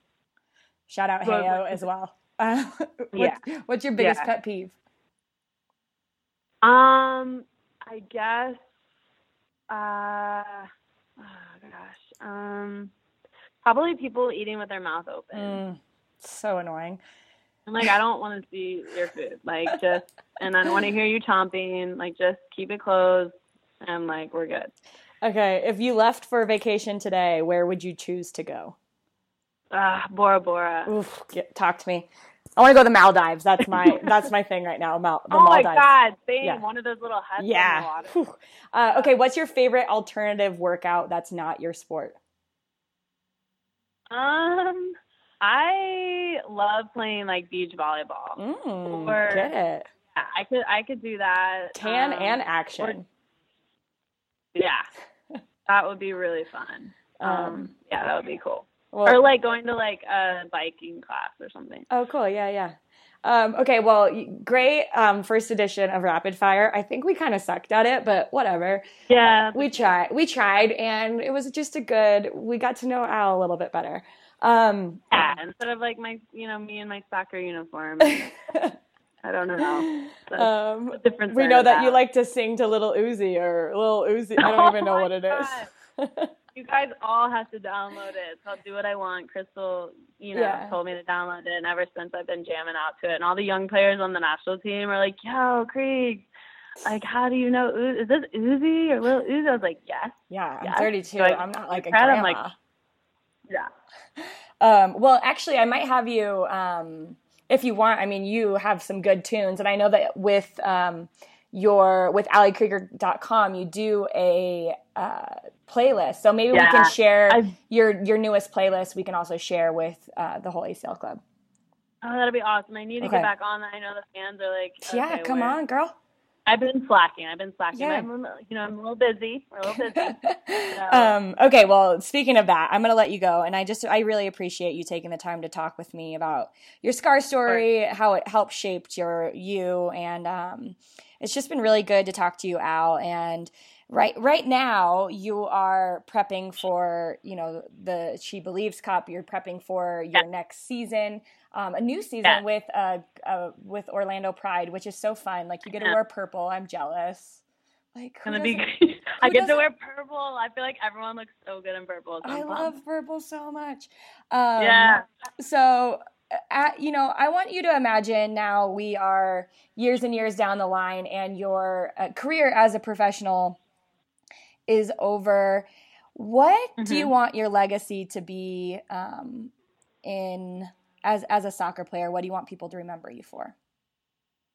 Shout out Well, Heyo as well. Uh, what's, Yeah. what's your biggest Yeah. pet peeve? Um, I guess. Uh, oh gosh. Um, probably people eating with their mouth open. Mm, so annoying. I'm like, I don't want to see your food. Like, just, and I don't want to hear you chomping. Like, just keep it closed. And like, we're good. Okay, if you left for vacation today, where would you choose to go? Ah, Bora Bora. Oof, get, talk to me. I want to go to the Maldives. That's my that's my thing right now. Mal, the oh my Maldives. God! Same. Yeah. One of those little huts Yeah. Uh, okay, what's your favorite alternative workout that's not your sport? Um, I love playing like beach volleyball. Mm, Or- get it. Yeah, I could I could do that. Tan um, and action. Yeah, that would be really fun. Um, Um, yeah, that would be cool. well, or like going to like a biking class or something. oh, cool. Yeah, yeah. Um, okay, well, great um, first edition of Rapid Fire. I think we kind of sucked at it, but whatever. Yeah, We tried. We tried, and it was just a good. We got to know Al a little bit better. Um, yeah. Instead of like my, you know, me in my soccer uniform. I don't know. That's um, we know that you like to sing to Little Uzi or Little Uzi. I don't even know Oh what it my is. You guys all have to download it. So I'll Do What I Want. Crystal, you know, Yeah. told me to download it, and ever since I've been jamming out to it. And all the young players on the national team are like, "Yo, Krieg, like, how do you know? Is this Uzi or Lil Uzi?" I was like, "Yes, yeah, I'm Yes. 32. Like, I'm not like a Brad, I'm grandma. like- yeah." Um, well, actually, I might have you, um, if you want. I mean, you have some good tunes, and I know that with um, your with alikrieger.com, you do a uh, playlist. So maybe yeah, we can share I've, your your newest playlist. We can also share with uh, the whole ACL club. Oh, that'll be awesome. I need to okay. get back on that. I know the fans are like, okay, yeah, come on, girl. I've been slacking. I've been slacking. Yeah. I'm, you know, I'm a little busy. We're a little busy. so. um, okay. Well, speaking of that, I'm going to let you go. And I just, I really appreciate you taking the time to talk with me about your scar story, how it helped shaped your, you. And, um, it's just been really good to talk to you, Al. And, right right now you are prepping for you know the SheBelieves Cup you're prepping for your yeah. next season um, a new season yeah. with uh, uh, with Orlando Pride, which is so fun. Like you get to wear purple. I'm jealous. Like gonna be. I get to wear purple. I feel like everyone looks so good in purple. I love purple so much. Um, yeah. So. At, you know, I want you to imagine now we are years and years down the line, and your uh, career as a professional is over. What mm-hmm. do you mm-hmm. want your legacy to be um, in as as a soccer player? What do you want people to remember you for?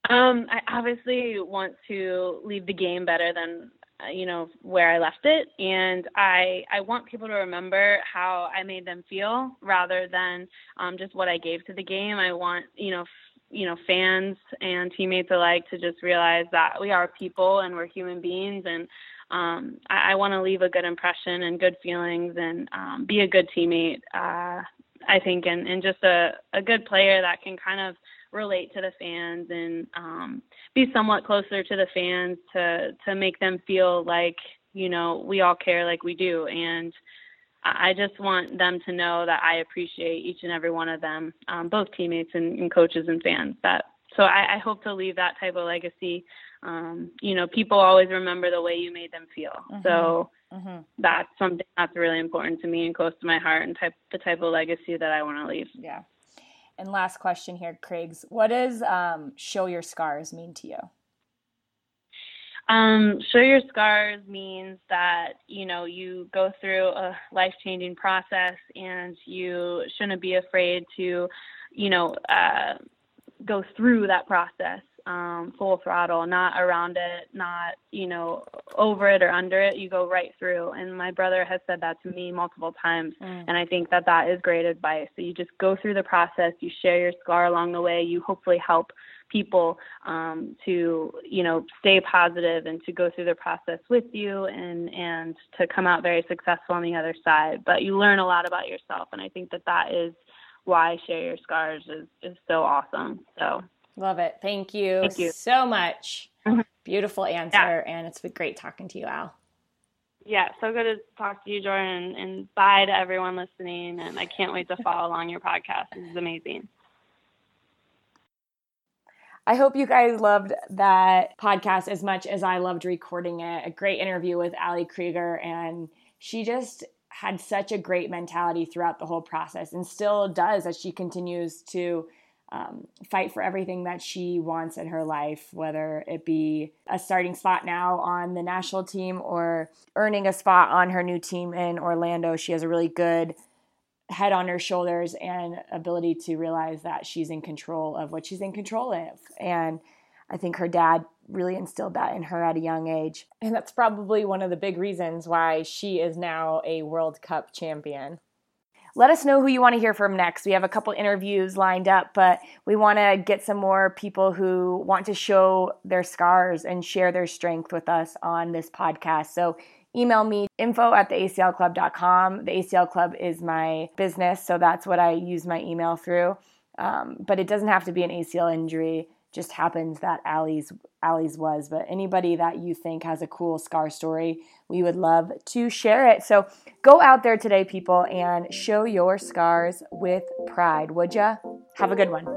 Um, I obviously want to leave the game better than uh, you know where I left it, and I I want people to remember how I made them feel rather than um, just what I gave to the game. I want you know f- you know fans and teammates alike to just realize that we are people and we're human beings and um, I, I want to leave a good impression and good feelings and um, be a good teammate. Uh, I think, and, and just a, a good player that can kind of relate to the fans and um, be somewhat closer to the fans to to make them feel like you know we all care like we do and I just want them to know that I appreciate each and every one of them, um, both teammates and, and coaches and fans. That so I, I hope to leave that type of legacy. Um, you know, people always remember the way you made them feel. Mm-hmm. So mm-hmm. that's something that's really important to me and close to my heart and type the type of legacy that I want to leave. Yeah. And last question here, Craigs. What does um, show your scars mean to you? Um, show your scars means that you know you go through a life changing process and you shouldn't be afraid to you know uh, go through that process um, full throttle, not around it, not, you know, over it or under it. You go right through. And my brother has said that to me multiple times. Mm. And I think that that is great advice. So you just go through the process, you share your scar along the way, you hopefully help people um, to, you know, stay positive and to go through the process with you and, and to come out very successful on the other side. But you learn a lot about yourself. And I think that that is why share your scars is, is so awesome. So Love it. Thank you, Thank you. so much. Mm-hmm. Beautiful answer. Yeah. And it's been great talking to you, Al. Yeah, so good to talk to you, Jordan. And bye to everyone listening. And I can't wait to follow along your podcast. This is amazing. I hope you guys loved that podcast as much as I loved recording it. A great interview with Ali Krieger, and she just had such a great mentality throughout the whole process and still does as she continues to um, fight for everything that she wants in her life, whether it be a starting spot now on the national team or earning a spot on her new team in Orlando. She has a really good head on her shoulders and ability to realize that she's in control of what she's in control of. And I think her dad really instilled that in her at a young age. And that's probably one of the big reasons why she is now a World Cup champion let us know who you want to hear from next. We have a couple interviews lined up, but we want to get some more people who want to show their scars and share their strength with us on this podcast. So email me info at the aclclub.com. The ACL Club is my business, so that's what I use my email through. Um, but it doesn't have to be an ACL injury just happens that Ali's Ali's was. But anybody that you think has a cool scar story, we would love to share it. So go out there today, people, and show your scars with pride, would ya? Have a good one.